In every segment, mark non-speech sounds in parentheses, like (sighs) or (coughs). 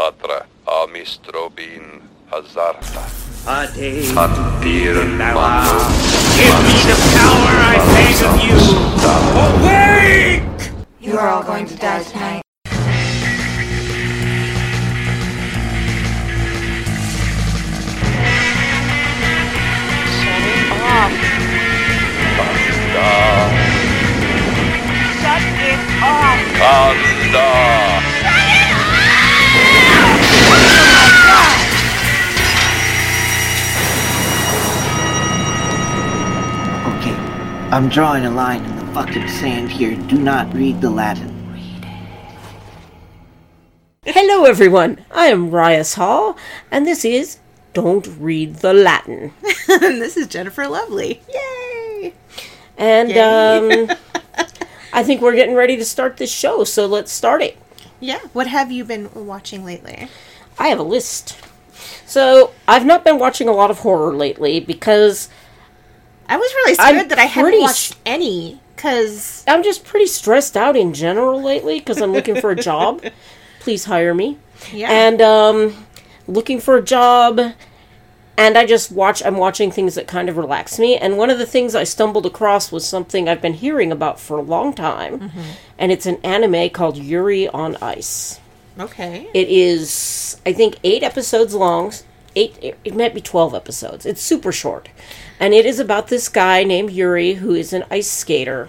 Tatra amistrobin hazarta. Ade. Atir Give me the power I beg of you! Awake! You are all going to die tonight. Shut it off. Shut it off. Kanda! I'm drawing a line in the fucking sand here. Do not read the Latin. Hello, everyone. I am Rias Hall, and this is Don't Read the Latin. (laughs) and this is Jennifer Lovely. Yay! And Yay. um, (laughs) I think we're getting ready to start this show, so let's start it. Yeah. What have you been watching lately? I have a list. So I've not been watching a lot of horror lately because I was really I'm scared that I hadn't watched any because I'm just pretty stressed out in general lately because I'm looking for a job. (laughs) Please hire me. yeah. and um, looking for a job. And I just watch. I'm watching things that kind of relax me. And one of the things I stumbled across was something I've been hearing about for a long time, and it's an anime called Yuri on Ice. okay. It is, I think, eight episodes long. Eight. It, might be twelve episodes. It's super short, and it is about this guy named Yuri who is an ice skater,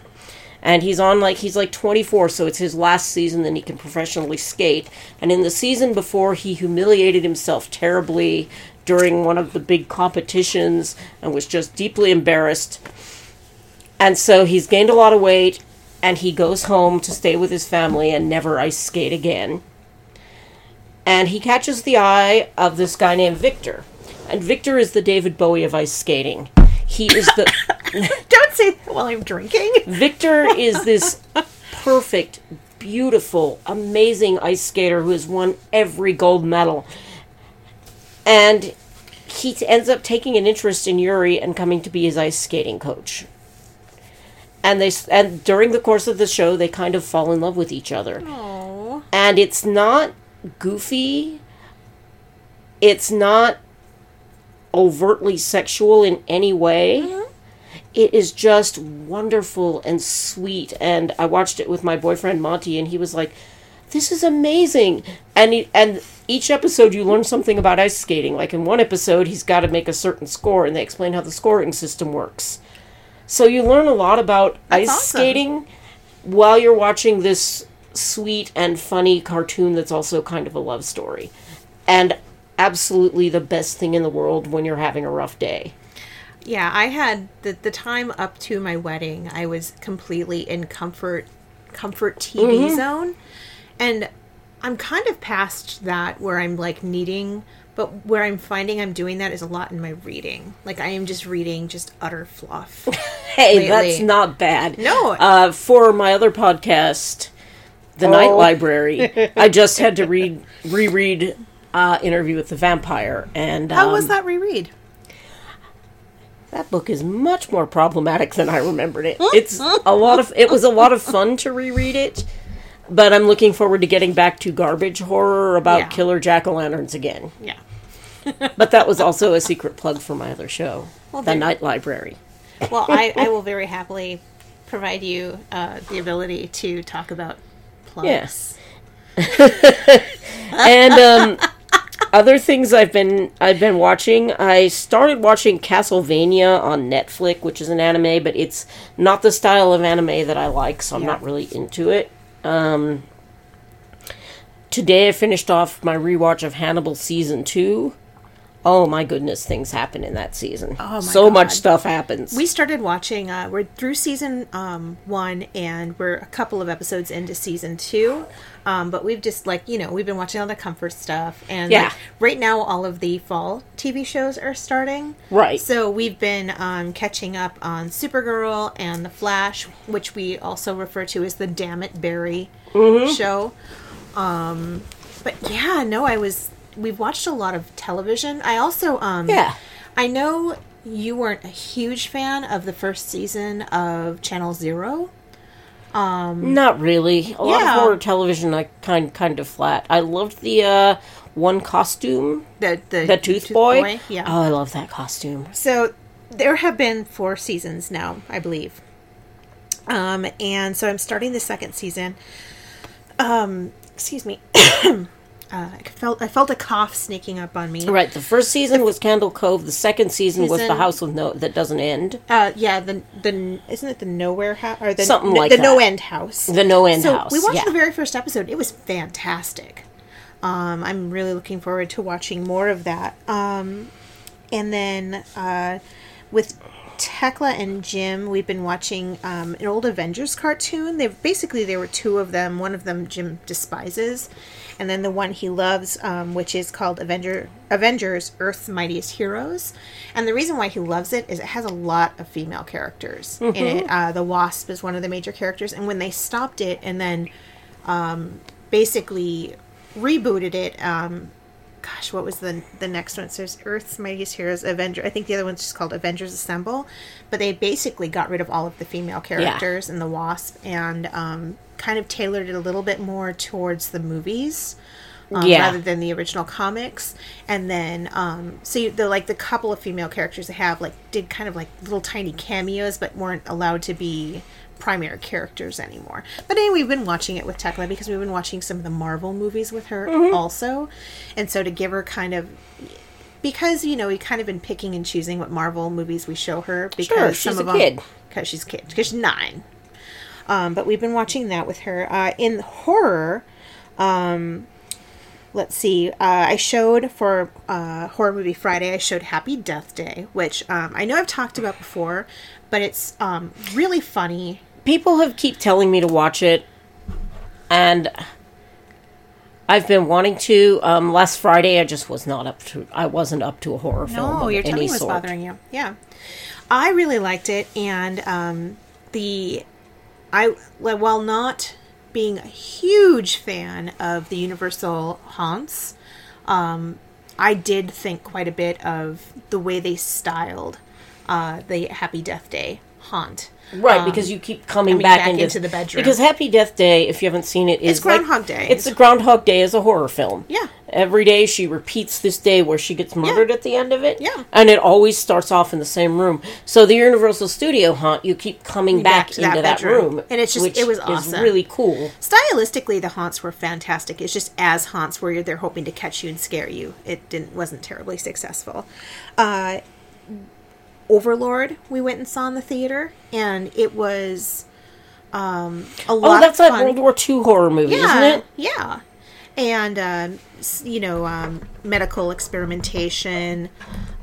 and he's on like he's like 24, so it's his last season that he can professionally skate. And in the season before, he humiliated himself terribly during one of the big competitions and was just deeply embarrassed. And so he's gained a lot of weight, and he goes home to stay with his family and never ice skate again and he catches the eye of this guy named Victor. And Victor is the David Bowie of ice skating. He is the (laughs) Don't say that while I'm drinking. (laughs) Victor is this perfect, beautiful, amazing ice skater who has won every gold medal. And he t- ends up taking an interest in Yuri and coming to be his ice skating coach. And they and during the course of the show they kind of fall in love with each other. Oh. and it's not goofy. It's not overtly sexual in any way. Mm-hmm. It is just wonderful and sweet. And I watched it with my boyfriend Monty, and he was like, "This is amazing." And he, and each episode you learn something about ice skating. Like in one episode, he's got to make a certain score, and they explain how the scoring system works. So you learn a lot about That's ice awesome. skating while you're watching this sweet and funny cartoon that's also kind of a love story. And absolutely the best thing in the world when you're having a rough day. Yeah, I had the the time up to my wedding. I was completely in comfort comfort TV Mm-hmm. zone, and I'm kind of past that where I'm like needing. But where I'm finding I'm doing that is a lot in my reading. Like I am just reading just utter fluff. (laughs) Hey, that's not bad. No. Uh, for my other podcast, The Night Library, I (laughs) just had to read reread uh, Interview with the Vampire, and How was um, that reread? That book is much more problematic than I remembered it. (laughs) It's a lot of it was a lot of fun to reread it, but I'm looking forward to getting back to garbage horror about Yeah. killer jack o' lanterns again. Yeah. (laughs) But that was also a secret plug for my other show, Well, The Night Library. Well, I, I will very happily provide you uh, the ability to talk about Yes. (laughs) and um, (laughs) other things I've been I've been watching. I started watching Castlevania on Netflix, which is an anime, but it's not the style of anime that I like, so I'm Yeah. not really into it. Um, today I finished off my rewatch of Hannibal season two. Oh my goodness, things happen in that season. Oh my so much stuff happens. We started watching. Uh, we're through season um, one, and we're a couple of episodes into season two. Um, but we've just like you know we've been watching all the comfort stuff, and Yeah. like, right now all of the fall TV shows are starting. Right. So we've been um, catching up on Supergirl and The Flash, which we also refer to as the Damn It Barry Mm-hmm. show. Um, but yeah, no, I was. We've watched a lot of television. I also um, Yeah. I know you weren't a huge fan of the first season of Channel Zero. Um, Not really. A lot of horror television, I kind kind of flat. I loved the uh, one costume, The the, the Tooth, Boy. Yeah. Oh, I love that costume. So there have been four seasons now, I believe. Um, and so I'm starting the second season. Um, excuse me. (coughs) uh, I felt I felt a cough sneaking up on me. Right. The first season was Candle Cove. The second season, was the House with No that doesn't end. Uh, yeah, the the isn't it the nowhere house or the Something the, like the that. no end house? The No End so House, we watched yeah. the very first episode. It was fantastic. Um, I'm really looking forward to watching more of that. Um, and then uh, with Tekla and Jim, we've been watching um, an old Avengers cartoon. They've basically there were two of them. One of them Jim despises, and then the one he loves, um, which is called Avenger Avengers: Earth's Mightiest Heroes. And the reason why he loves it is it has a lot of female characters in it. Uh, the Wasp is one of the major characters, and when they stopped it and then um, basically rebooted it. Um, gosh, what was the the next one? So there's Earth's Mightiest Heroes, Avenger. I think the other one's just called Avengers Assemble. But they basically got rid of all of the female characters and the Wasp and um, kind of tailored it a little bit more towards the movies. Um, Yeah. rather than the original comics, and then um, so you, the like the couple of female characters they have like did kind of like little tiny cameos, but weren't allowed to be primary characters anymore. But anyway, we've been watching it with Tekla because we've been watching some of the Marvel movies with her Mm-hmm. also. And so to give her kind of because you know we kind of been picking and choosing what Marvel movies we show her because Sure, some she's of a them kid. because she's a kid because she's nine. Um, but we've been watching that with her uh, in horror. Um, let's see. Uh, I showed for uh, horror movie Friday. I showed Happy Death Day, which um, I know I've talked about before, but it's um, really funny. People have keep telling me to watch it, and I've been wanting to. Um, last Friday, I just was not up to. I wasn't up to a horror film No, your tummy was sort. bothering you. Yeah, I really liked it, and um, the I while not being a huge fan of the Universal haunts, um, I did think quite a bit of the way they styled uh, the Happy Death Day haunt. Right, because you keep coming, back, back into, into the bedroom. Because Happy Death Day, if you haven't seen it, is It's Groundhog like- Day. It's a Groundhog Day as a horror film. Yeah. Every day she repeats this day where she gets murdered at the end of it. Yeah. And it always starts off in the same room. So the Universal Studio haunt, you keep coming Back back, to that into that, room. And it's just- it was awesome. really cool. Stylistically, the haunts were fantastic. It's just as haunts where they're hoping to catch you and scare you. It didn't wasn't terribly successful. Uh, Overlord, we went and saw in the theater, and it was um, a Oh, lot. that's of that. World War II horror movie, yeah, isn't it? Yeah, and um, you know, um, medical experimentation,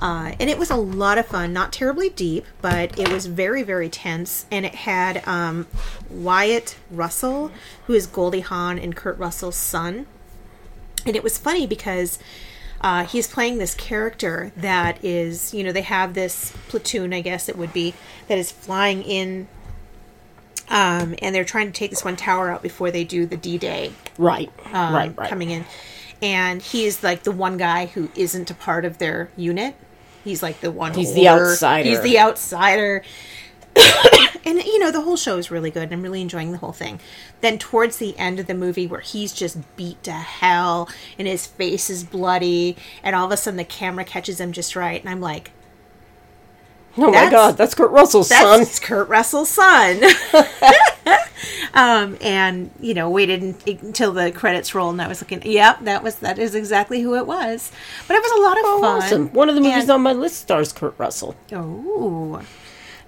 uh, and it was a lot of fun. Not terribly deep, but it was very, very tense. And it had um, Wyatt Russell, who is Goldie Hawn and Kurt Russell's son. And it was funny because uh, he's playing this character that is, you know, they have this platoon, I guess it would be, that is flying in. Um, and they're trying to take this one tower out before they do the D-Day Right. um, right, right. coming in. And he's like the one guy who isn't a part of their unit. He's like the one. He's the outsider. He's the outsider. And you know the whole show is really good. and I'm really enjoying the whole thing. Then towards the end of the movie, where he's just beat to hell and his face is bloody, and all of a sudden the camera catches him just right, and I'm like, Oh my god, that's Kurt Russell's son. that's (laughs) Kurt Russell's son. (laughs) um, and you know, waited until the credits rolled, and I was looking. Yep, that was that is exactly who it was. But it was a lot of Oh, fun. awesome. One of the movies And- on my list stars Kurt Russell. Oh,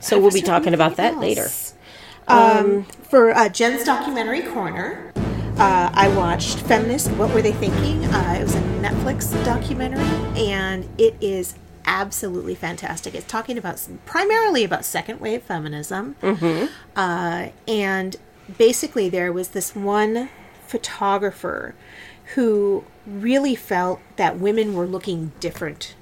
So we'll be talking about that later. Um, for uh, Jen's documentary corner, uh, I watched Feminist. What were they thinking? Uh, it was a Netflix documentary, and it is absolutely fantastic. It's talking about primarily about second wave feminism, uh, and basically there was this one photographer who really felt that women were looking different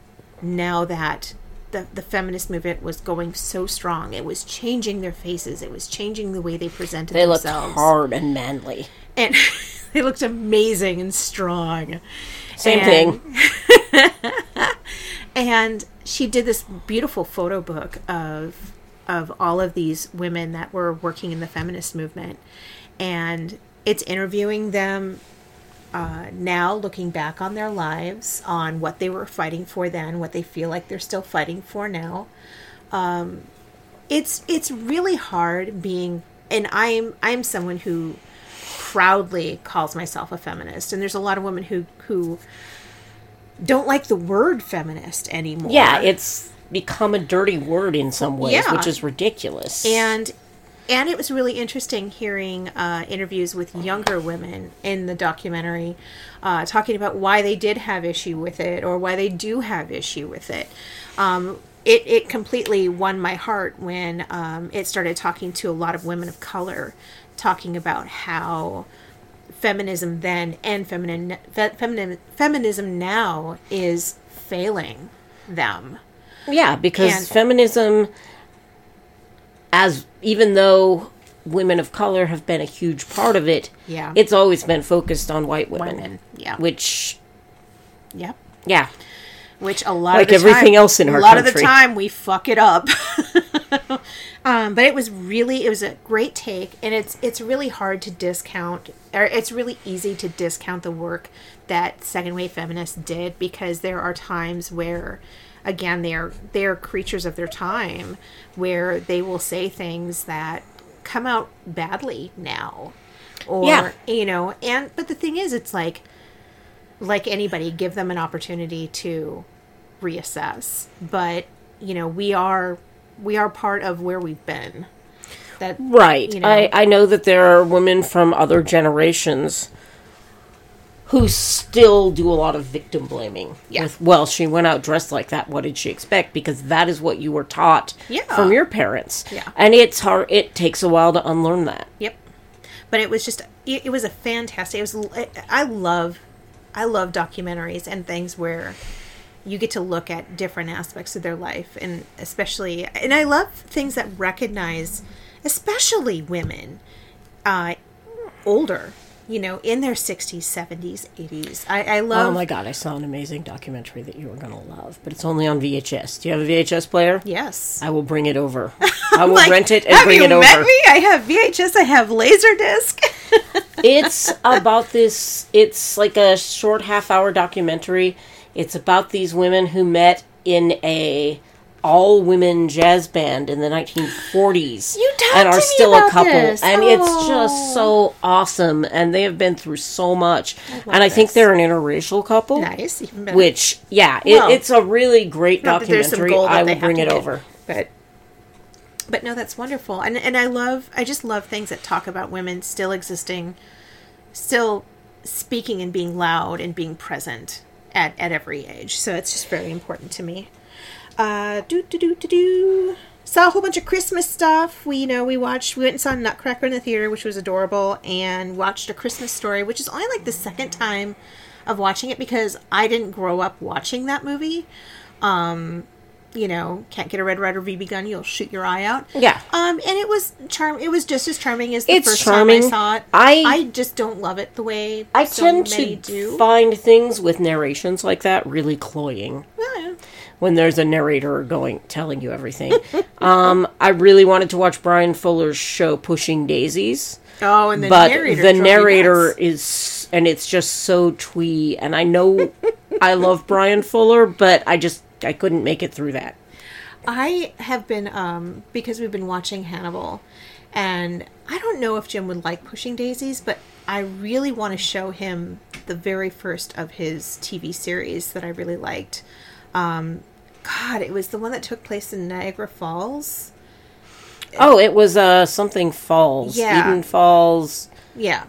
now that the, the feminist movement was going so strong. It was changing their faces. It was changing the way they presented They looked themselves. hard and manly. And (laughs) they looked amazing and strong. Same And- thing. (laughs) And she did this beautiful photo book of of all of these women that were working in the feminist movement, and it's interviewing them uh, now, looking back on their lives, on what they were fighting for then, what they feel like they're still fighting for now. Um, it's it's really hard being, and I'm I'm someone who proudly calls myself a feminist, and there's a lot of women who who don't like the word feminist anymore. Yeah, it's become a dirty word in some ways, Yeah. which is ridiculous. and and it was really interesting hearing uh, interviews with younger women in the documentary uh, talking about why they did have issue with it or why they do have issue with it. Um, it, it completely won my heart when um, it started talking to a lot of women of color talking about how feminism then and feminine, fe- feminine, feminism now is failing them. Yeah, because And- feminism, as even though women of color have been a huge part of it, Yeah. it's always been focused on white women. Women, yeah. Which, yep yeah, which a lot Like of the everything time, else in our a lot of the time we fuck it up. (laughs) um, but it was really it was a great take, and it's it's really hard to discount, or it's really easy to discount the work that second wave feminists did because there are times where again they are they are creatures of their time where they will say things that come out badly now or Yeah. you know and but the thing is it's like like anybody give them an opportunity to reassess but you know we are we are part of where we've been that right. you know I, I know that there are women from other generations who still do a lot of victim blaming. Yeah. With, well, she went out dressed like that. What did she expect? Because that is what you were taught Yeah. from your parents. Yeah. And it's hard. It takes a while to unlearn that. Yep. But it was just it, it was a fantastic. It was I love I love documentaries and things where you get to look at different aspects of their life and especially and I love things that recognize especially women uh older, you know, in their 60s, 70s, 80s. I I love Oh my god, I saw an amazing documentary that you were going to love, but it's only on VHS. Do you have a VHS player? Yes. I will bring it over. (laughs) I will Like, rent it and bring it over. Have you met me? I have VHS. I have Laserdisc. (laughs) it's about this it's like a short half hour documentary. It's about these women who met in a all women jazz band in the 1940s You and are still a couple this. and it's Oh. just so awesome and they have been through so much love and i think they're an interracial couple nice. Which yeah Well, it, it's a really great Not that some documentary i will bring it over But but no, that's wonderful, and and I love I just love things that talk about women still existing, still speaking and being loud and being present at at every age. So it's just very important to me. Uh, do do do do do. Saw a whole bunch of Christmas stuff. We you know we watched we went and saw Nutcracker in the theater, which was adorable, and watched a Christmas story, which is only like the second time of watching it because I didn't grow up watching that movie. Um, you know, can't get a Red Ryder BB gun, you'll shoot your eye out. Yeah. Um, and it was charm. It was just as charming as the It's first charming. time I saw it. I- I just don't love it the way I so tend to do. find things with narrations like that really cloying. Yeah. When there's a narrator going telling you everything. (laughs) um, I really wanted to watch Bryan Fuller's show Pushing Daisies, Oh, and the but narrator. the narrator is and it's just so twee. And I know (laughs) I love Bryan Fuller, but I just I couldn't make it through that. I have been um because we've been watching Hannibal, and I don't know if Jim would like Pushing Daisies, but I really want to show him the very first of his TV series that I really liked. Um, God, it was the one that took place in Niagara Falls. Oh, it was uh something Falls, Yeah. Eden Falls. Yeah,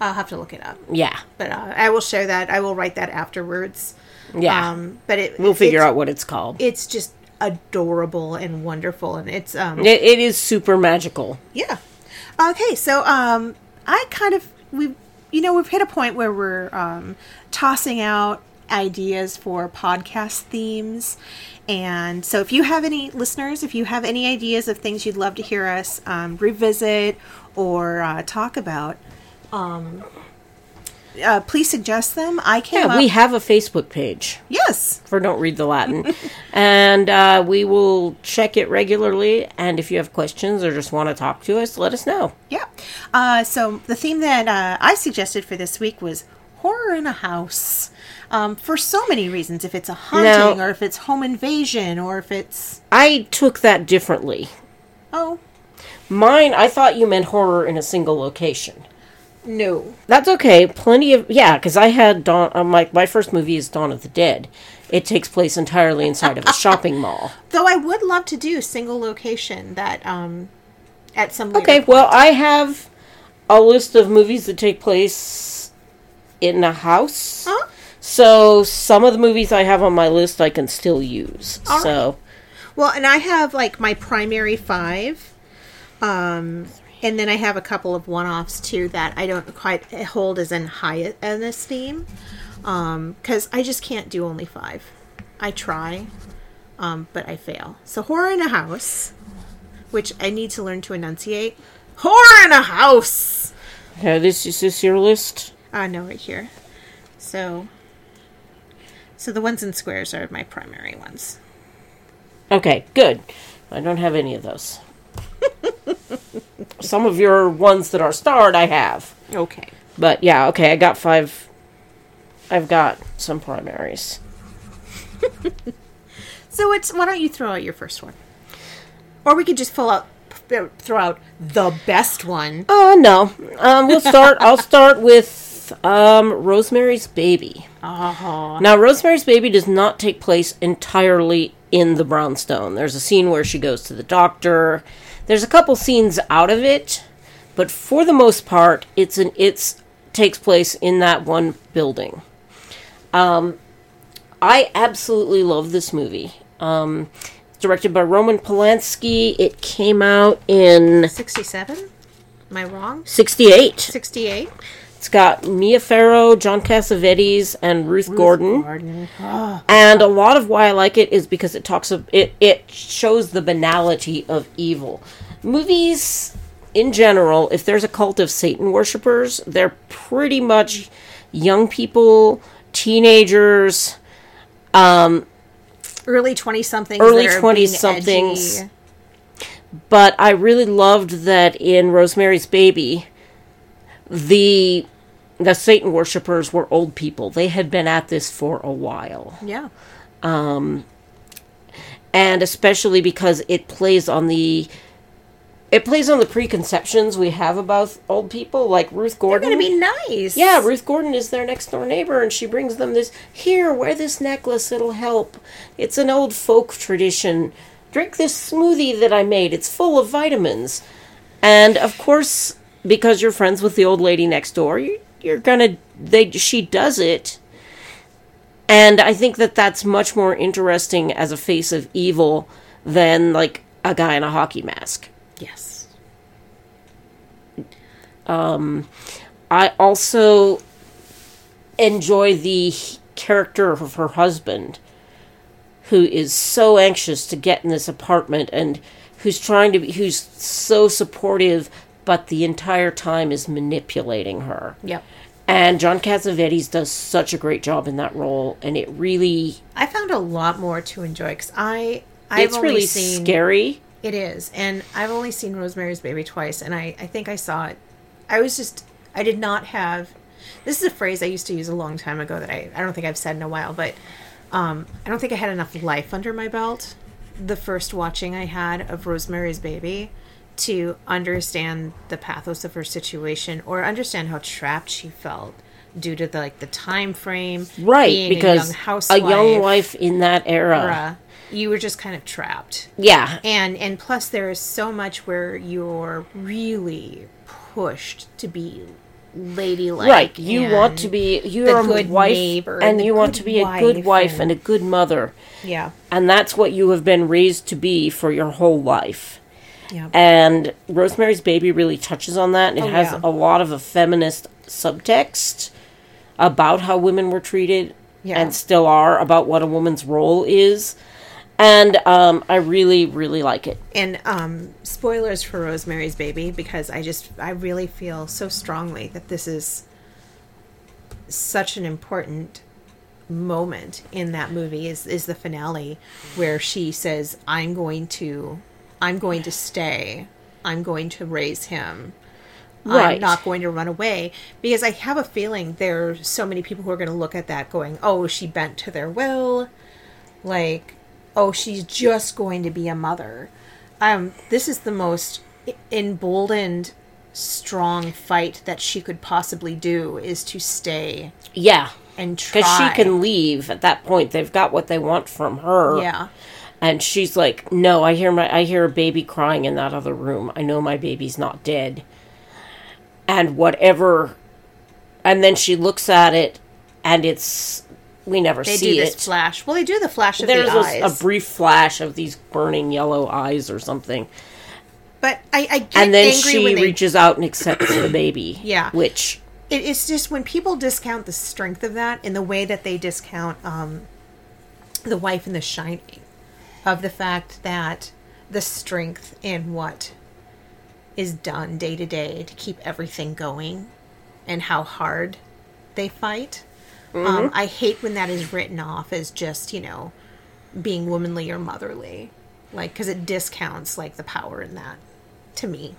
I'll have to look it up, Yeah, but uh, I will share that. I will write that afterwards. yeah. Um, but it we'll figure out what it's called. It's just adorable and wonderful, and it's um It, it is super magical. Yeah. Okay, so um I kind of we you know, we've hit a point where we're um tossing out ideas for podcast themes. And so if you have any listeners, if you have any ideas of things you'd love to hear us um, revisit or uh, talk about, um, uh, please suggest them. I came Yeah, up. we have a Facebook page yes. for Don't Read the Latin. (laughs) and uh, we will check it regularly. And if you have questions or just want to talk to us, let us know. Yeah. Uh, so the theme that uh, I suggested for this week was horror in a house. Um, for so many reasons, if it's a haunting, Now- or if it's home invasion, or if it's I took that differently. oh Mine, I thought you meant horror in a single location. no, That's okay. Plenty of yeah, because I had Dawn. Uh, my my first movie is Dawn of the Dead. It takes place entirely inside of a (laughs) shopping mall. though I would love to do single location that um at some Okay, well, I have a list of movies that take place in a house. Huh? So some of the movies I have on my list I can still use. All so Well, and I have like my primary five, um, and then I have a couple of one-offs too that I don't quite hold as in high an esteem, because I just can't do only five. I try, um, but I fail. So horror in a house, which I need to learn to enunciate. Horror in a house. Yeah, this is this your list? Uh, no, right here. So, so the ones in squares are my primary ones. Okay, good. I don't have any of those. (laughs) some of your ones that are starred I have. Okay. But yeah, okay, I got five. I've got some primaries. (laughs) So it's why don't you throw out your first one, or we could just fill out throw out the best one. Oh no. Um, we'll start. I'll start (laughs) with um, Rosemary's Baby. Uh-huh. Now, Rosemary's Baby does not take place entirely in the brownstone. There's a scene where she goes to the doctor. There's a couple scenes out of it, but for the most part, it's an it's takes place in that one building. Um, I absolutely love this movie. Um, directed by Roman Polanski. It came out in Sixty-seven. Am I wrong? '68. Sixty-eight. It's got Mia Farrow, John Cassavetes, and Ruth, Gordon. Gordon. Ah. And a lot of why I like it is because it talks of it. It shows the banality of evil. Movies, in general, if there's a cult of Satan worshippers, they're pretty much young people, teenagers, um, Early twenty-somethings. Early that are being 20-somethings. but I really loved that in Rosemary's Baby, the the Satan worshippers were old people. They had been at this for a while. Yeah. Um, and especially because it plays on the it plays on the preconceptions we have about old people like ruth Gordon. They're gonna be nice. yeah ruth gordon is their next door neighbor and she brings them this here wear this necklace it'll help it's an old folk tradition drink this smoothie that i made it's full of vitamins and of course because you're friends with the old lady next door you, you're gonna they she does it and I think that that's much more interesting as a face of evil than like a guy in a hockey mask. Yes. um I also enjoy the character of her husband, who is so anxious to get in this apartment and who's trying to be, who's so supportive, but the entire time is manipulating her. Yep. And John Cassavetes does such a great job in that role, and it really, I found a lot more to enjoy because I I've it's really seen scary. It is, and I've only seen Rosemary's Baby twice, and I I think I saw it. I was just I did not have. This is a phrase I used to use a long time ago that I I don't think I've said in a while, but um, I don't think I had enough life under my belt. The first watching I had of Rosemary's Baby to understand the pathos of her situation or understand how trapped she felt due to the like the time frame Right, because a young a young wife in that era. era, you were just kind of trapped Yeah, and and plus there is so much where you're really pushed to be ladylike right. You want to be you're a good wife, neighbor and you want to be a good wife wife and- and a good mother, yeah and that's what you have been raised to be for your whole life. Yeah And Rosemary's Baby really touches on that, it Oh, has yeah. a lot of a feminist subtext about how women were treated Yeah. and still are, about what a woman's role is. And um, I really, really like it. and um spoilers for rosemary's baby because i just i really feel so strongly that this is such an important moment in that movie is is the finale where she says i'm going to i'm going to stay i'm going to raise him Right. i'm not going to run away because i have a feeling there are so many people who are going to look at that going oh she bent to their will like oh she's just going to be a mother um this is the most emboldened strong fight that she could possibly do is to stay Yeah. and try Because she can leave at that point. They've got what they want from her. yeah And she's like, "No, I hear my I hear a baby crying in that other room. I know my baby's not dead." And whatever and then she looks at it and it's we never they see do this it. flash well they do the flash of There's the a, eyes a brief flash of these burning yellow eyes or something. but i i get And then angry she when they reaches out and accepts the baby. Yeah. Which it, it's just when people discount the strength of that in the way that they discount um, the wife in the shining of the fact that the strength in what is done day to day to keep everything going and how hard they fight um, i hate when that is written off as just you know being womanly or motherly. Like because it discounts like the power in that to me.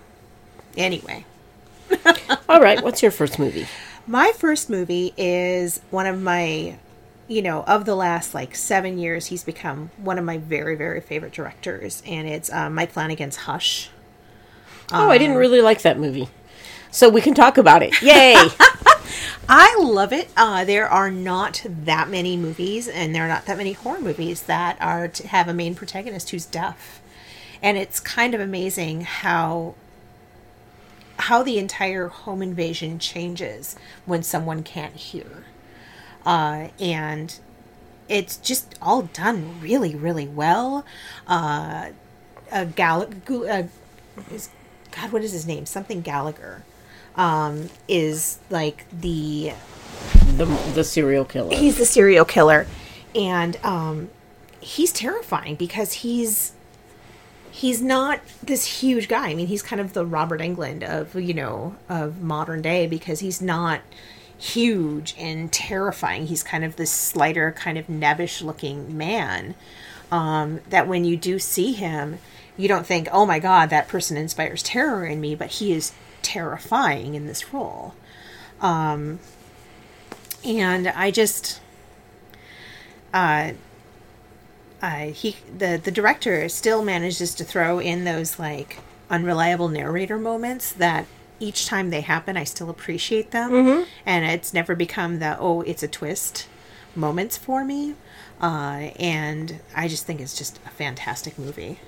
Anyway. (laughs) All right, what's your first movie? my first movie is one of my you know of the last like seven years he's become one of my very very favorite directors and it's uh, mike flanagan's hush Oh, I didn't really like that movie. So we can talk about it. Yay! (laughs) (laughs) i love it uh, there are not that many movies and there are not that many horror movies that are to have a main protagonist who's deaf and it's kind of amazing how how the entire home invasion changes when someone can't hear uh, and it's just all done really really well. Uh, a uh, is, god what is his name? Something gallagher um, is like the the the serial killer. he's the serial killer. And um he's terrifying because he's he's not this huge guy. I mean he's kind of the robert englund of you know of modern day because he's not huge and terrifying. He's kind of this slighter kind of nebbish looking man um that when you do see him you don't think oh my god that person inspires terror in me but he is terrifying in this role. Um, and I just uh uh he the the director still manages to throw in those like unreliable narrator moments that each time they happen I still appreciate them and it's never become the oh it's a twist moments for me uh and I just think it's just a fantastic movie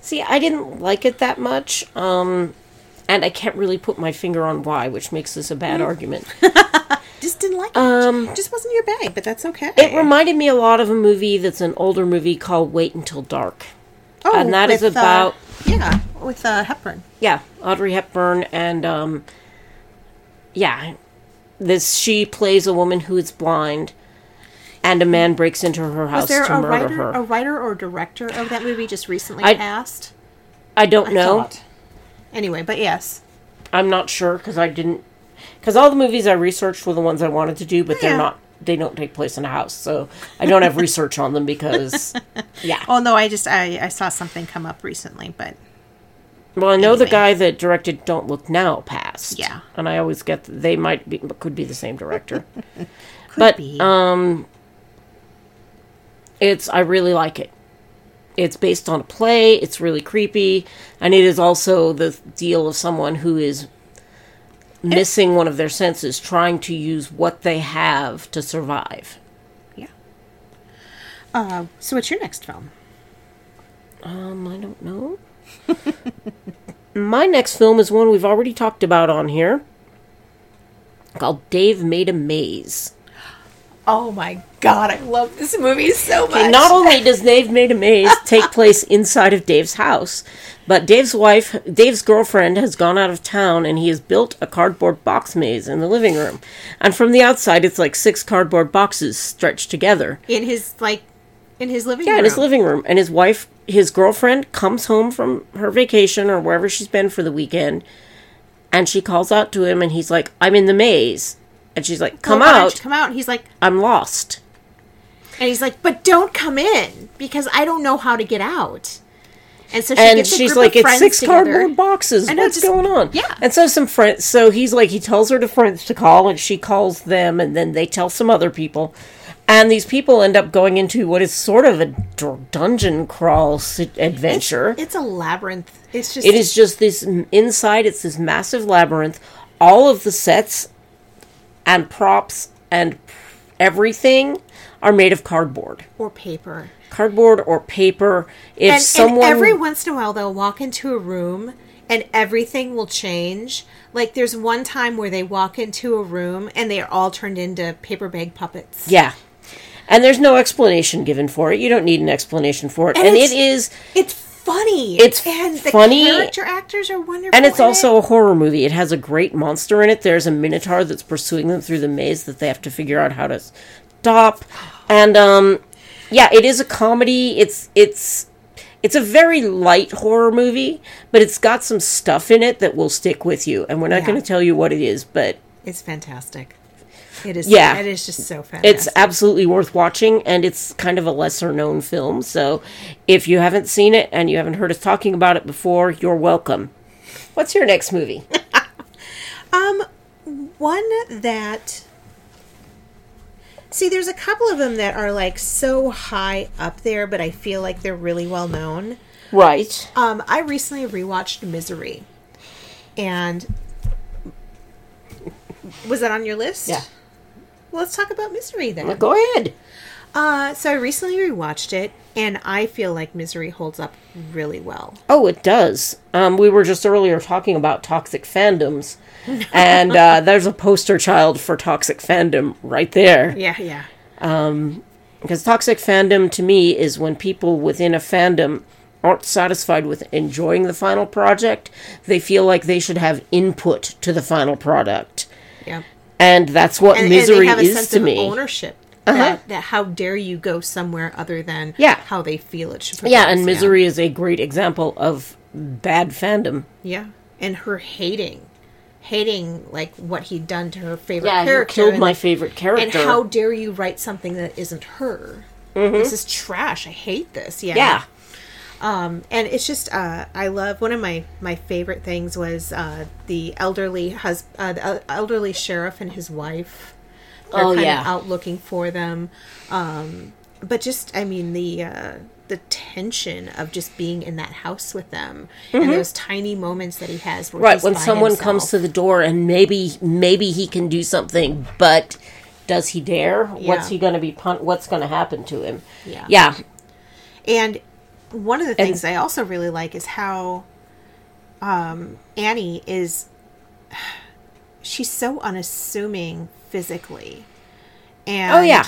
See, I didn't like it that much. Um and I can't really put my finger on why, which makes this a bad Mm. argument. (laughs) just didn't like it just wasn't your bag but that's okay It reminded me a lot of a movie that's an older movie called Wait Until Dark. oh, and that is with, uh, about- yeah with uh Hepburn Yeah, Audrey Hepburn and um yeah, this she plays a woman who is blind and a man breaks into her house to murder writer, her. a writer or director of that movie just recently I- passed? I don't know. thought. Anyway, but yes, I'm not sure because I didn't. Because all the movies I researched were the ones I wanted to do, but Yeah. they're not. They don't take place in a house, so I don't have research on them because, (laughs) yeah. Oh no, I just I, I saw something come up recently, but Well, I know the guy that directed "Don't Look Now" passed. Yeah. and I always get th- they might be could be the same director, (laughs) (laughs) but be. um, it's I really like it. It's based on a play. It's really creepy, and it is also the deal of someone who is missing one of their senses, trying to use what they have to survive. yeah. Uh, so what's your next film? Um, I don't know. My next film is one we've already talked about on here, called Dave Made a Maze. Oh my god, I love this movie so much. Okay, not only does Dave Made a Maze take place inside of Dave's house, but Dave's wife, Dave's girlfriend, has gone out of town and he has built a cardboard box maze in the living room. And from the outside, it's like six cardboard boxes stretched together. in his like in his living Yeah, room. in his living room. And his wife, his girlfriend, comes home from her vacation or wherever she's been for the weekend. And she calls out to him, and he's like, I'm in the maze. And she's like, oh, "Come why out! come out." And he's like, I'm lost." and he's like, "But don't come in because I don't know how to get out." And so she and gets a she's like, "It's six together. cardboard boxes. Know, What's just- going on?" yeah. And so some friends. So he's like, he tells her to friends to call, and she calls them, and then they tell some other people, and these people end up going into what is sort of a d- dungeon crawl adventure. It's a labyrinth. It's just It is just this inside. It's this massive labyrinth. All of the sets and props and everything are made of cardboard, or paper. cardboard or paper. If and, someone and every once in a while they'll walk into a room and everything will change. Like there's one time where they walk into a room and they are all turned into paper bag puppets. yeah, and there's no explanation given for it. You don't need an explanation for it, And and, it is. It's funny. It's and the funny, character actors are wonderful. And it's also it. a horror movie. It has a great monster in it. There's a minotaur that's pursuing them through the maze that they have to figure out how to stop. And um yeah, it is a comedy. It's it's it's a very light horror movie, but it's got some stuff in it that will stick with you. And we're not Yeah. going to tell you what it is, but it's fantastic. It is. Yeah. it is just so fantastic. it's absolutely worth watching and it's kind of a lesser known film. So if you haven't seen it and you haven't heard us talking about it before, you're welcome. What's your next movie? (laughs) Um, one that. See, there's a couple of them that are like so high up there, but I feel like they're really well known. Right. Um, I recently rewatched Misery, and was that on your list? Yeah. Well, let's talk about Misery then. Go ahead. Uh, so I recently rewatched it, and I feel like Misery holds up really well. Oh, it does. Um, we were just earlier talking about toxic fandoms, (laughs) and uh, there's a poster child for toxic fandom right there. Yeah, yeah. Because toxic fandom to me is when people within a fandom aren't satisfied with enjoying the final project, they feel like they should have input to the final product. Yeah. And that's what And, and misery they have a is to of me. ownership. Uh-huh. That, that how dare you go somewhere other than Yeah. how they feel it should be. Yeah, and misery is a great example of bad fandom. Yeah. And her hating. Hating like what he'd done to her favorite Yeah, you character. killed and, my favorite character. And how dare you write something that isn't her? This is trash. I hate this. Yeah. Mm-hmm. yeah. Um, and it's just uh, I love one of my my favorite things was uh, the elderly hus- uh, the elderly sheriff and his wife. They're Oh, kind yeah. of out looking for them, um, but just I mean the uh, the tension of just being in that house with them and those tiny moments that he has. Where Mm-hmm. Right, when someone comes to the door and maybe maybe he can do something, but does he dare? What's he going to be pun- what's going to happen to him? Yeah. Yeah. And one of the things I also really like is how um, Annie is. (sighs) She's so unassuming physically, and Oh yeah.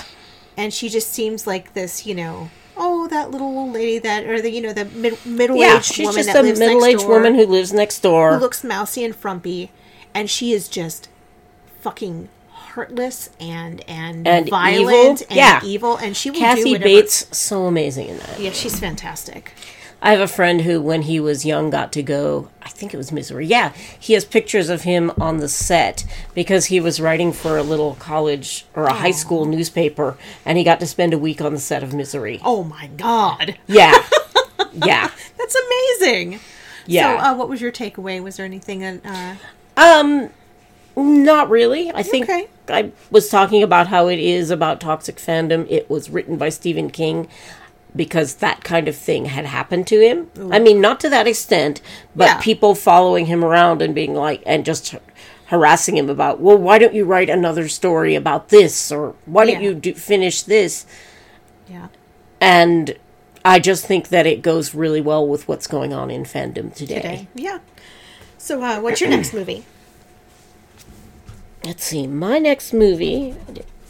and she just seems like this, you know. Oh, that little old lady that, or the you know the mid- middle Yeah, aged she's woman just a middle-aged woman who lives next door. who looks mousy and frumpy, and she is just fucking heartless and and, And violent evil. and Yeah. evil, and she will do Kathy. Bates so amazing in that. Yeah, she's fantastic. I have a friend who when he was young got to go, I think it was Misery. Yeah, he has pictures of him on the set because he was writing for a little college or a high school newspaper and he got to spend a week on the set of Misery. Oh my god. Yeah. (laughs) yeah. That's amazing. Yeah. So, uh, what was your takeaway? Was there anything that? Uh, Um, not really. I think Okay. I was talking about how it is about toxic fandom. It was written by Stephen King because that kind of thing had happened to him. I mean, not to that extent, but Yeah. people following him around and being like, and just harassing him about, well, why don't you write another story about this, or why don't you do, finish this? yeah. And I just think that it goes really well with what's going on in fandom today. Today. Yeah. So, uh, what's your next movie? Let's see my next movie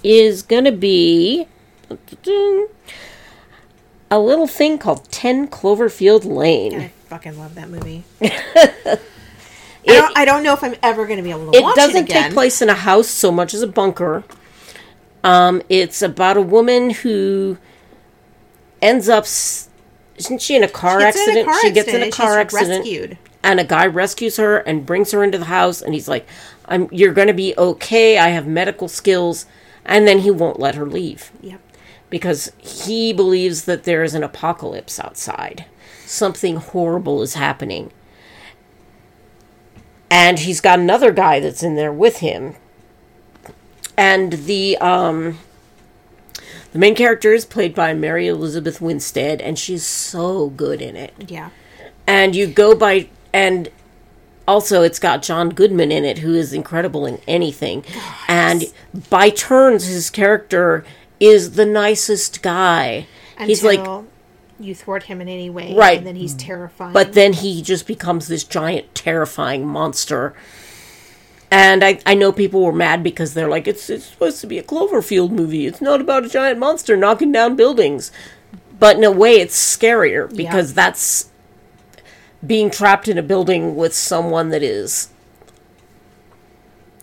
is gonna be a little thing called 10 cloverfield lane I fucking love that movie. (laughs) I, don't, I don't know if I'm ever going to be able to it watch doesn't it take place in a house so much as a bunker um, it's about a woman who ends up isn't she in a car Gets in a accident car she gets in a accident car she's accident rescued. and a guy rescues her and brings her into the house and he's like I'm you're going to be okay. I have medical skills." And then he won't let her leave Yep. because he believes that there is an apocalypse outside. Something horrible is happening. And he's got another guy that's in there with him. And the um the main character is played by Mary Elizabeth Winstead and she's so good in it. Yeah. And you go by and also it's got John Goodman in it who is incredible in anything. And by turns his character is the nicest guy. He's like you thwart him in any way, Right. And then he's terrifying. but then he just becomes this giant terrifying monster and I, I know people were mad because they're like it's it's supposed to be a cloverfield movie it's not about a giant monster knocking down buildings but in a way it's scarier because that's being trapped in a building with someone that is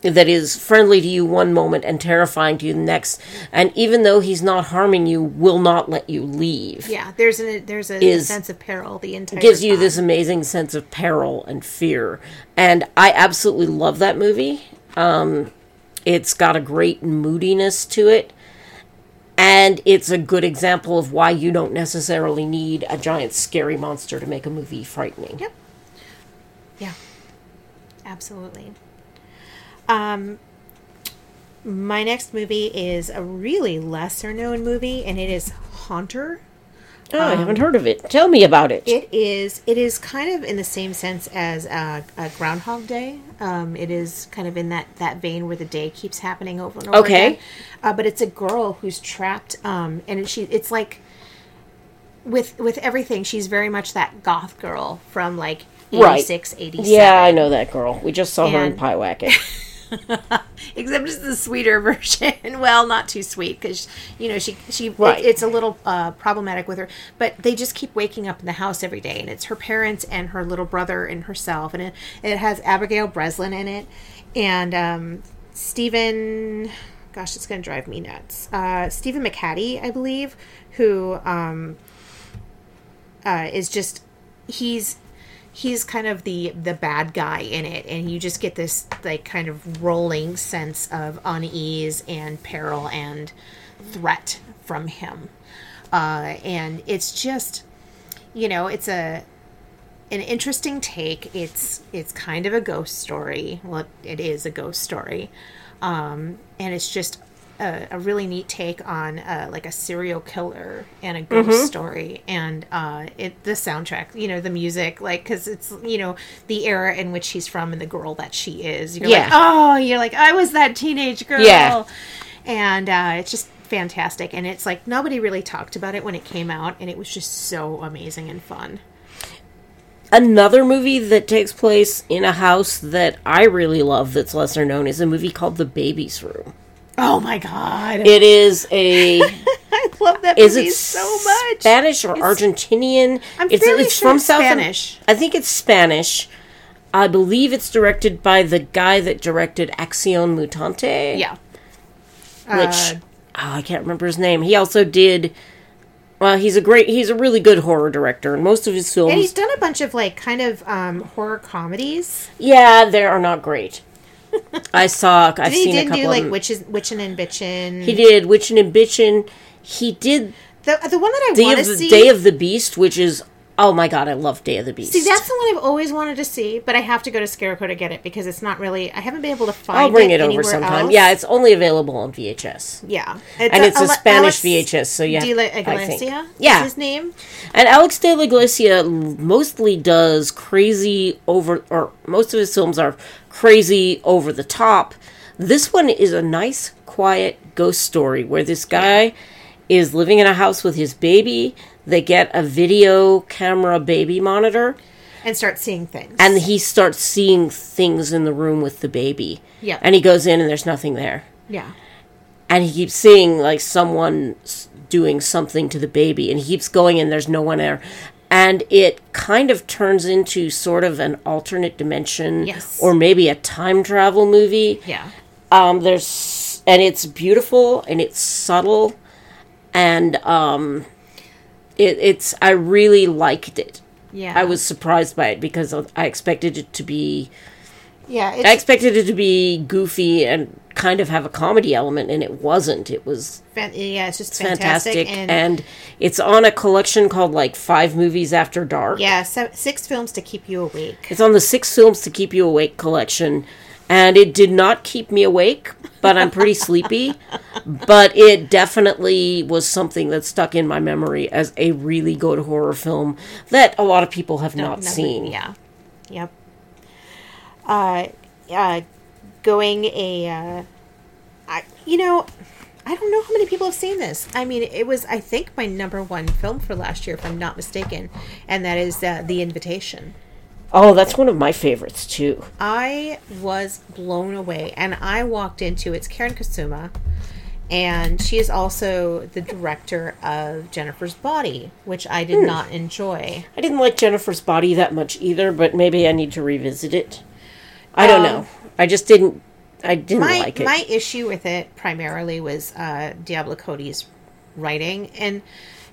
that is friendly to you one moment and terrifying to you the next. And even though he's not harming you will not let you leave. Yeah, there's a there's a Is- sense of peril the entire gives you time. this amazing sense of peril and fear. And i absolutely love that movie. Um, it's got a great moodiness to it and it's a good example of why you don't necessarily need a giant scary monster to make a movie frightening Yep. Yeah. Absolutely. Um my next movie is a really lesser known movie and it is Haunter. oh i haven't heard of it tell me about it It is it is kind of in the same sense as uh, uh, Groundhog Day. Um, it is kind of in that that vein where the day keeps happening over and over Okay. again. Uh, but it's a girl who's trapped, um, and she it's like with with everything. She's very much that goth girl from like Right. 86, 87. yeah i know that girl we just saw her in And- Pyewacket (laughs) (laughs) except it's the sweeter (laughs) version. well, not too sweet because you know she she Right. it- it's a little uh, problematic with her. But they just keep waking up in the house every day, and it's her parents and her little brother and herself, and it, it has Abigail Breslin in it, and um, Stephen. Gosh, it's going to drive me nuts. Uh, Stephen McHattie, I believe, who um, uh, is just he's he's kind of the the bad guy in it and you just get this like kind of rolling sense of unease and peril and threat from him. Uh, and it's just you know it's a an interesting take. It's it's kind of a ghost story. Well it is a ghost story. Um, and it's just a, a really neat take on uh, like a serial killer and a ghost story and uh, it the soundtrack you know the music like because it's you know the era in which she's from and the girl that she is you're Yeah. like oh you're like i was that teenage girl Yeah. and uh, it's just fantastic and it's like nobody really talked about it when it came out and it was just so amazing and fun Another movie that takes place in a house that I really love that's lesser known is a movie called The Baby's Room. Oh my god It is a (laughs) i love that is movie it so much Spanish or Argentinian? I'm it's fairly it's sure from it's South Spanish. I think it's Spanish. I believe it's directed by the guy that directed Acción Mutante. yeah Which oh, I can't remember his name. He also did well, he's a great he's a really good horror director and most of his films and he's done a bunch of like kind of um, horror comedies Yeah, they are not great. I saw I've he seen a did couple do of like witches witchin' and bitchin' He did Witchin' and Bitchin'. He did the, the one that i want to the see Day of the Beast, which is oh my god, I love Day of the Beast. see that's the one i've always wanted to see but i have to go to scarecrow to get it because it's not really i haven't been able to find it. I'll bring it, over sometime. else. Yeah, it's only available on VHS. yeah And it's a Ale- Spanish Alex VHS, so yeah, de la. Iglesia Yeah. his name And Alex de la Iglesia mostly does crazy over, or most of his films are crazy over the top. This one is a nice, quiet ghost story where this guy is living in a house with his baby. They get a video camera baby monitor, and start seeing things and he starts seeing things in the room with the baby. Yeah. And he goes in, and there's nothing there. yeah and he keeps seeing like someone doing something to the baby and he keeps going and there's no one there and it kind of turns into sort of an alternate dimension Yes. or maybe a time travel movie yeah um there's and it's beautiful and it's subtle and um it, it's i really liked it yeah i was surprised by it because i expected it to be Yeah, it's I expected it to be goofy and kind of have a comedy element, and it wasn't. It was fan- yeah, it's just fantastic, fantastic, and, and, it's on a collection called like Five Movies After Dark. yeah, six films to keep you awake. It's on the Six Films to Keep You Awake collection, and it did not keep me awake, but I'm pretty sleepy. But it definitely was something that stuck in my memory as a really good horror film that a lot of people have not Never- seen. Yeah. Yep. Uh, uh, going a, uh, I, you know, I don't know how many people have seen this. I mean, it was, I think, my number one film for last year, if I'm not mistaken, and that is uh, The Invitation. Oh, that's one of my favorites too. I was blown away, and I walked into it's Karyn Kusama, and she is also the director of Jennifer's Body, which I Hmm. did not enjoy. I didn't like Jennifer's Body that much either, but maybe I need to revisit it. I don't Um, know. I just didn't. I didn't my like it. my issue with it primarily was uh, Diablo Cody's writing, and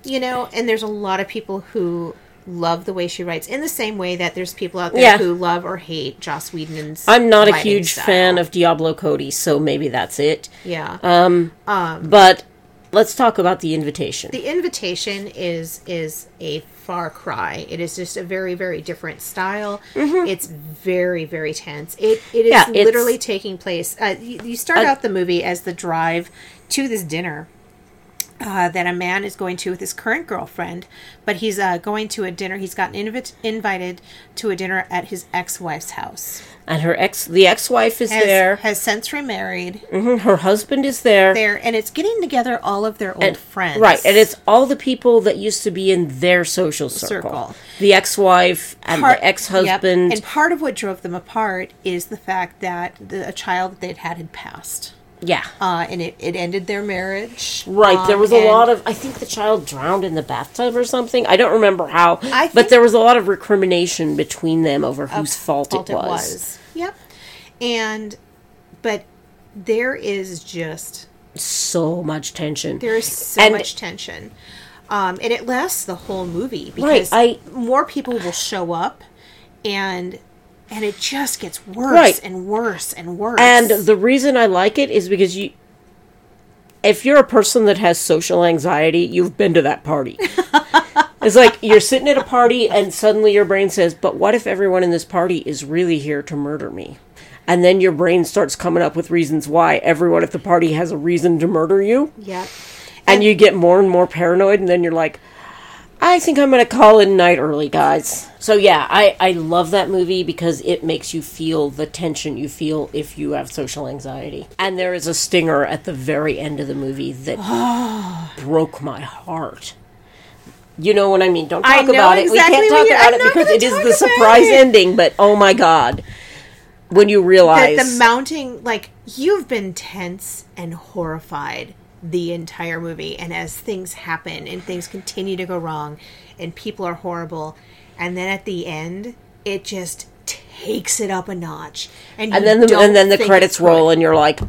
you know, and there's a lot of people who love the way she writes, in the same way that there's people out there Yeah. who love or hate Joss Whedon's. I'm not a huge style. fan of Diablo Cody, so maybe that's it. Yeah, Um, um, but let's talk about the invitation. the invitation is is a far cry. It is just a very very different style. It's very very tense. It it is Mm-hmm. Yeah, literally taking place. Uh, you, you start out the movie as the drive to this dinner. Uh, that a man is going to with his current girlfriend, but he's uh, going to a dinner. He's gotten invit- invited to a dinner at his ex-wife's house. and her ex, the ex-wife is Has, there. has since remarried Mhm, Her husband is there. there, and it's getting together all of their old And- friends. Right, and it's all the people that used to be in their social circle. Circle. The ex-wife and Part- the ex-husband. Yep. And part of what drove them apart is the fact that the, a child that they'd had had passed. Yeah. Uh, and it, it ended their marriage. Right, there Um, was a lot of. I think the child drowned in the bathtub or something. I don't remember how, I but there was a lot of recrimination between them over whose fault, it, was. Yep. And, but there is just, So much tension. there is so And- much tension. Um, and it lasts the whole movie Right, because I- more people will show up and and it just gets worse Right. and worse and worse. And the reason I like it is because you, if you're a person that has social anxiety, you've been to that party. (laughs) it's like you're sitting at a party and suddenly your brain says, "But what if everyone in this party is really here to murder me?" And then your brain starts coming up with reasons why everyone at the party has a reason to murder you, yeah. and you get more and more paranoid, and then you're like. I think I'm going to call it night early, guys. So, yeah, I, I love that movie because it makes you feel the tension you feel if you have social anxiety. And there is a stinger at the very end of the movie that (sighs) broke my heart. You know what I mean? Don't talk about it. We can't talk about I'm it because it is the surprise it. ending, but oh my god. When you realize. the, the mounting like you've been tense and horrified the entire movie and as things happen and things continue to go wrong and people are horrible and then at the end it just takes it up a notch and, and then the, and then the credits roll and you're like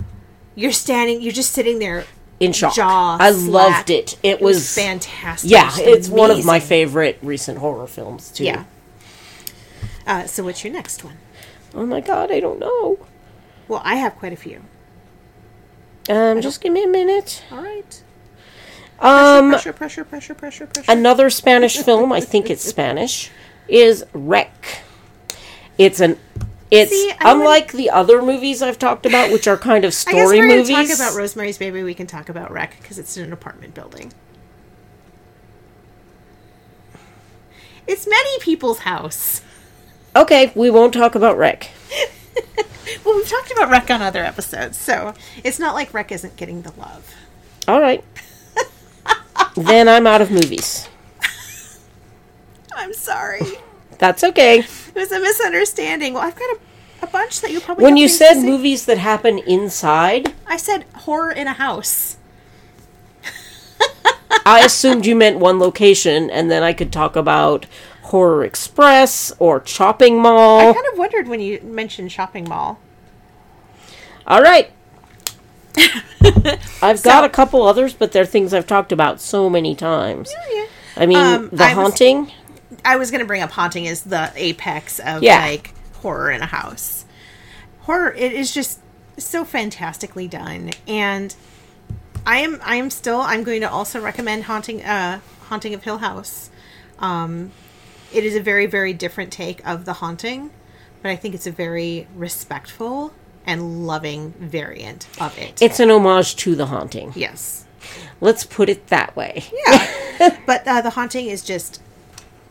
you're standing you're just sitting there in shock. jaw I slack. loved it. It, was, was fantastic Yeah, It it's one of my favorite recent horror films too. yeah uh, so what's your next one Oh my god, I don't know. well i have quite a few Um, just give me a minute. all right Um, pressure pressure pressure pressure pressure another Spanish film. I think it's Spanish. Is REC. It's an. It's See, unlike the other movies I've talked about, which are kind of (laughs) I guess story we're movies. talk about Rosemary's Baby. We can talk about REC because it's in an apartment building. It's many people's house. okay, we won't talk about REC. (laughs) Well, we've talked about REC on other episodes, so it's not like REC isn't getting the love. All right. then I'm out of movies. I'm sorry. That's okay. It was a misunderstanding. Well, I've got a, a bunch that you probably. When you said movies that happen inside, I said horror in a house. (laughs) I assumed you meant one location, and then I could talk about Horror Express or Chopping Mall. I kind of wondered when you mentioned shopping mall. All right. (laughs) I've got a couple others, but they're things I've talked about so many times. yeah. yeah. I mean, Um, The I was- Haunting. I was going to bring up haunting as the apex of Yeah. like horror in a house. horror it is just so fantastically done and i am i am still i'm going to also recommend haunting uh haunting of hill house um it is a very very different take of the haunting but i think it's a very respectful and loving variant of it It's an homage to The Haunting. yes Let's put it that way. yeah (laughs) but uh, the haunting is just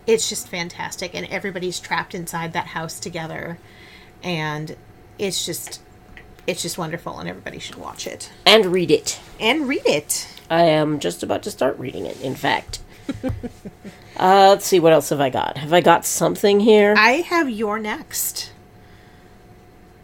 it's just fantastic and everybody's trapped inside that house together and it's just it's just wonderful and everybody should watch it And read it. and read it I am just about to start reading it, in fact. (laughs) uh, let's see, what else have I got? Have I got something here? i have your next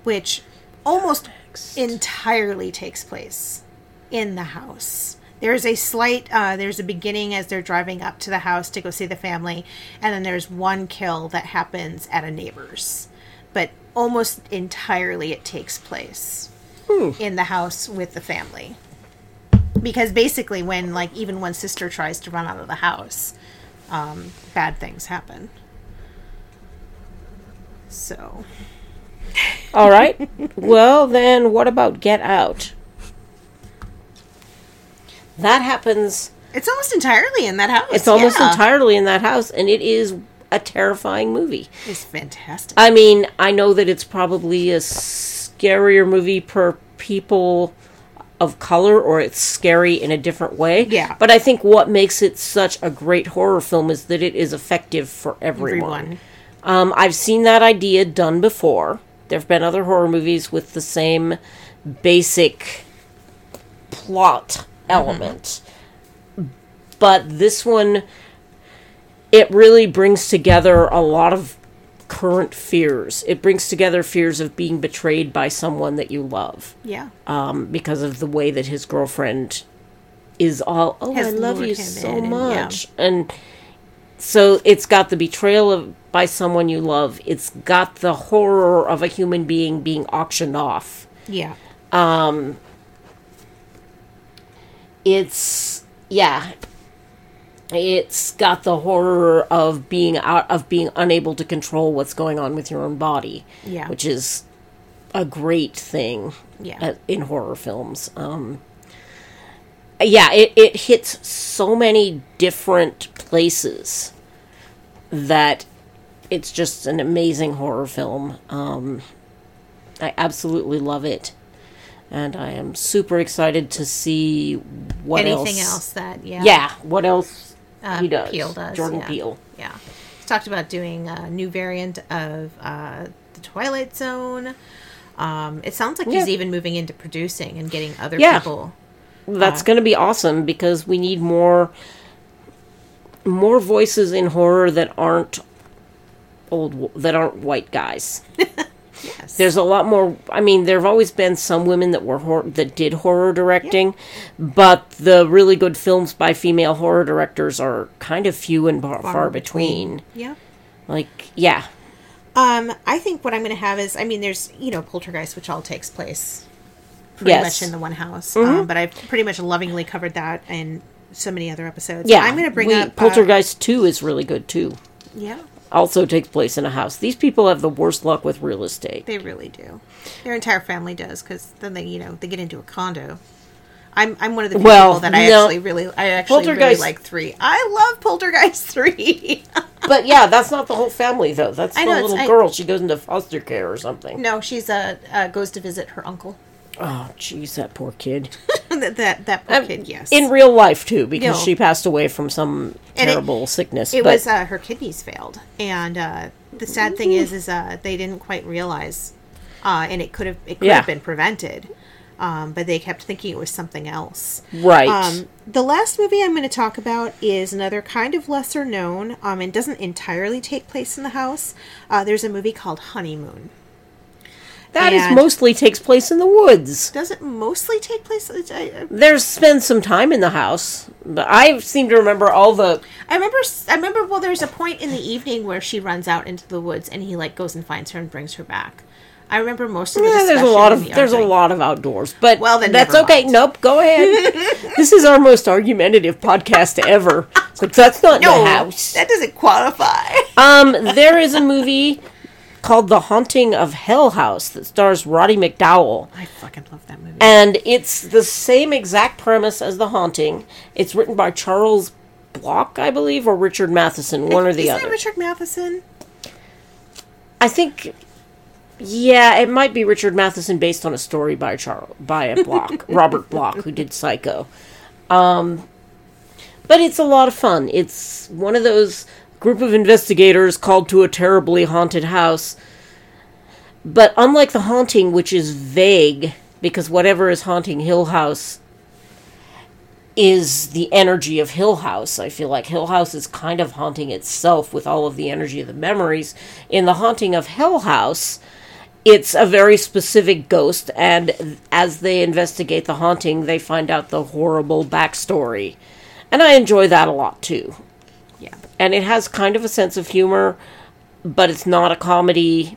which almost entirely takes place in the house. There's a slight uh, there's a beginning as they're driving up to the house to go see the family and then there's one kill that happens at a neighbor's. But almost entirely it takes place in the house with the family because basically when like even one sister tries to run out of the house um, bad things happen so All right. well, then what about Get Out? That happens. it's almost entirely in that house It's almost yeah. entirely in that house, and it is a terrifying movie. it's fantastic I mean, I know that it's probably a scarier movie per people of color, or it's scary in a different way. Yeah. But I think what makes it such a great horror film is that it is effective for everyone. everyone Um, I've seen that idea done before. There have been other horror movies with the same basic plot element. But this one, it really brings together a lot of current fears. It brings together fears of being betrayed by someone that you love. Yeah. Um, because of the way that his girlfriend is all oh Has I love you so in and- yeah. much. And so it's got the betrayal of by someone you love. It's got the horror of a human being being auctioned off. Yeah. Um, it's yeah it's got the horror of being out of being unable to control what's going on with your own body Yeah. which is a great thing Yeah. uh, in horror films um yeah it, it hits so many different places that it's just an amazing horror film um i absolutely love it and i am super excited to see what anything else, else that yeah yeah what else uh, he does. Peele does jordan yeah. peele. Yeah. He's talked about doing a new variant of uh, the twilight zone. Um, it sounds like he's even moving into producing and getting other Yeah. people that's going to be awesome because we need more more voices in horror that aren't old that aren't white guys (laughs) yes. There's a lot more i mean there've always been some women that were hor- that did horror directing but the really good films by female horror directors are kind of few and far, far between. yeah. Like yeah. Um i think what i'm gonna have is i mean there's you know poltergeist which all takes place pretty Yes. much in the one house. Um, but i've pretty much lovingly covered that in so many other episodes. Yeah. I'm gonna bring we- up uh, poltergeist 2 is really good too. Yeah also takes place in a house these people have the worst luck with real estate They really do. Their entire family does because then they, you know, they get into a condo. I'm I'm one of the few Well, people that I no. actually really I actually really like three. I love Poltergeist (laughs) three. But yeah, that's not the whole family though. That's I the know, little I- girl. She goes into foster care or something. no, she's uh, uh goes to visit her uncle. Oh, jeez, that poor kid. (laughs) that that that poor Um, kid. Yes, In real life too, because No. she passed away from some And it- terrible sickness. it but was uh, her kidneys failed, and uh, the sad thing is, is uh, they didn't quite realize, uh, and it could have it could Yeah. have been prevented, um, but they kept thinking it was something else. right. Um, the last movie I'm going to talk about is another kind of lesser known, um, and doesn't entirely take place in the house. Uh, there's a movie called Honeymoon. That is and- mostly takes place in the woods. Does it mostly take place? There's been some time in the house, but I seem to remember all the. I remember. I remember. Well, there's a point in the evening where she runs out into the woods, and he like goes and finds her and brings her back. I remember most of the. Yeah, there's a lot of the there's a lot of outdoors, but Well, then that's okay. mind. Nope, go ahead. (laughs) this is our most argumentative podcast ever. Like that's not No, the house. that doesn't qualify. Um, there is a movie called The Haunting of Hell House that stars Roddy McDowall. I fucking love that movie. And it's the same exact premise as The Haunting. It's written by Charles Block, I believe, or Richard Matheson, one or the Isn't other. it Richard Matheson? I think, yeah, it might be Richard Matheson based on a story by Charles by a Block, (laughs) Robert Bloch, who did Psycho. Um, but it's a lot of fun. It's one of those group of investigators called to a terribly haunted house. But unlike the haunting, which is vague, because whatever is haunting Hill House is the energy of Hill House. I feel like Hill House is kind of haunting itself with all of the energy of the memories. In the haunting of Hill House, it's a very specific ghost, and as they investigate the haunting, they find out the horrible backstory. And I enjoy that a lot too. And it has kind of a sense of humor, but it's not a comedy.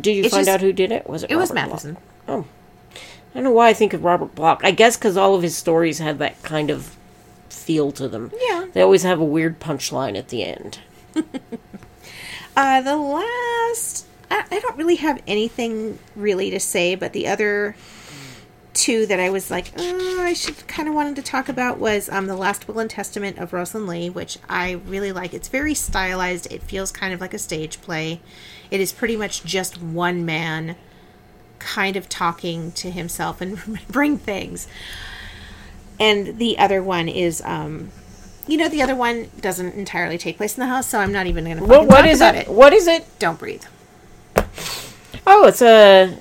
Did you It's find just- out who did it? Was it It was Robert Bloch? Matheson. I don't know why I think of Robert Bloch. I guess because all of his stories had that kind of feel to them. Yeah. They always have a weird punchline at the end. (laughs) Uh, the last, I, I don't really have anything really to say, but the other two that I was like, oh, I should kind of wanted to talk about was um, the Last Will and Testament of Rosalind Leigh, which I really like. It's very stylized. It feels kind of like a stage play. It is pretty much just one man kind of talking to himself and (laughs) remembering things. And the other one is, um, you know, the other one doesn't entirely take place in the house, so I'm not even going to Well, what is about it? What is it? Don't breathe. Oh, it's a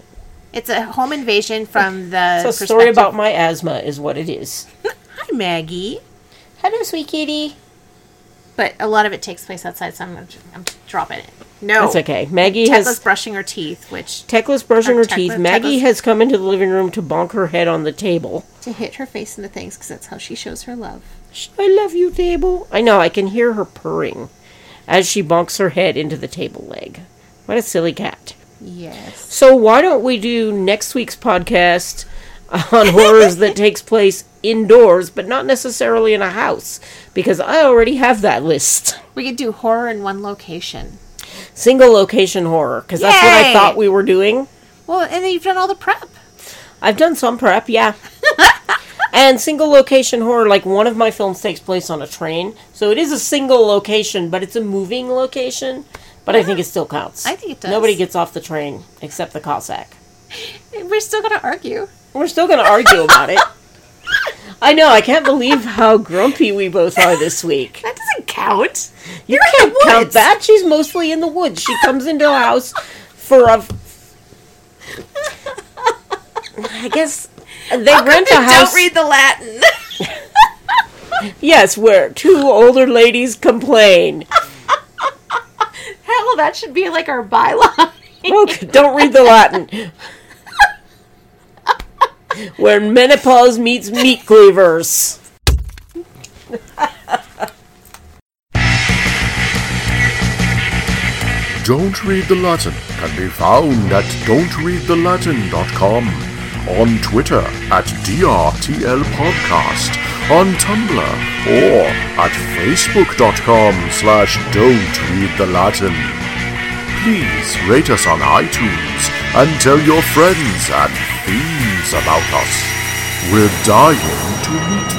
It's a home invasion from the. it's a story about my asthma, is what it is. (laughs) Hi, Maggie. Hello, sweet kitty. But a lot of it takes place outside, so I'm, I'm dropping it. No, That's okay. Maggie Tekla's has brushing her teeth, which Tecla's brushing her Tekla- teeth. Maggie Tekla's- has come into the living room to bonk her head on the table. to hit her face into things, because that's how she shows her love. I love you, table. I know. I can hear her purring as she bonks her head into the table leg. What a silly cat. Yes. So why don't we do next week's podcast (laughs) on horrors that takes place indoors, but not necessarily in a house? Because I already have that list. We could do horror in one location. Single location horror, because that's what I thought we were doing. Well, and then you've done all the prep. I've done some prep, yeah. (laughs) and single location horror, like one of my films takes place on a train, so it is a single location, but it's a moving location. But I think it still counts. I think it does. Nobody gets off the train except the Cossack. We're still gonna argue. We're still going to argue about it. I know. I can't believe how grumpy we both are this week. That doesn't count. You You're can't count that. She's mostly in the woods. She comes into a house for a. I guess they rent a house. Don't read the Latin. (laughs) Yes, where two older ladies complain. Hell, that should be like our byline. Okay, don't read the Latin. Where menopause meets meat cleavers. Don't Read the Latin can be found at don'treadthelatin.com, on Twitter at DRTL Podcast, on Tumblr, or at facebook.com slash don't read the Latin. Please rate us on iTunes and tell your friends and fiends about us. We're dying to meet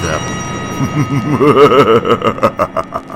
them. (laughs)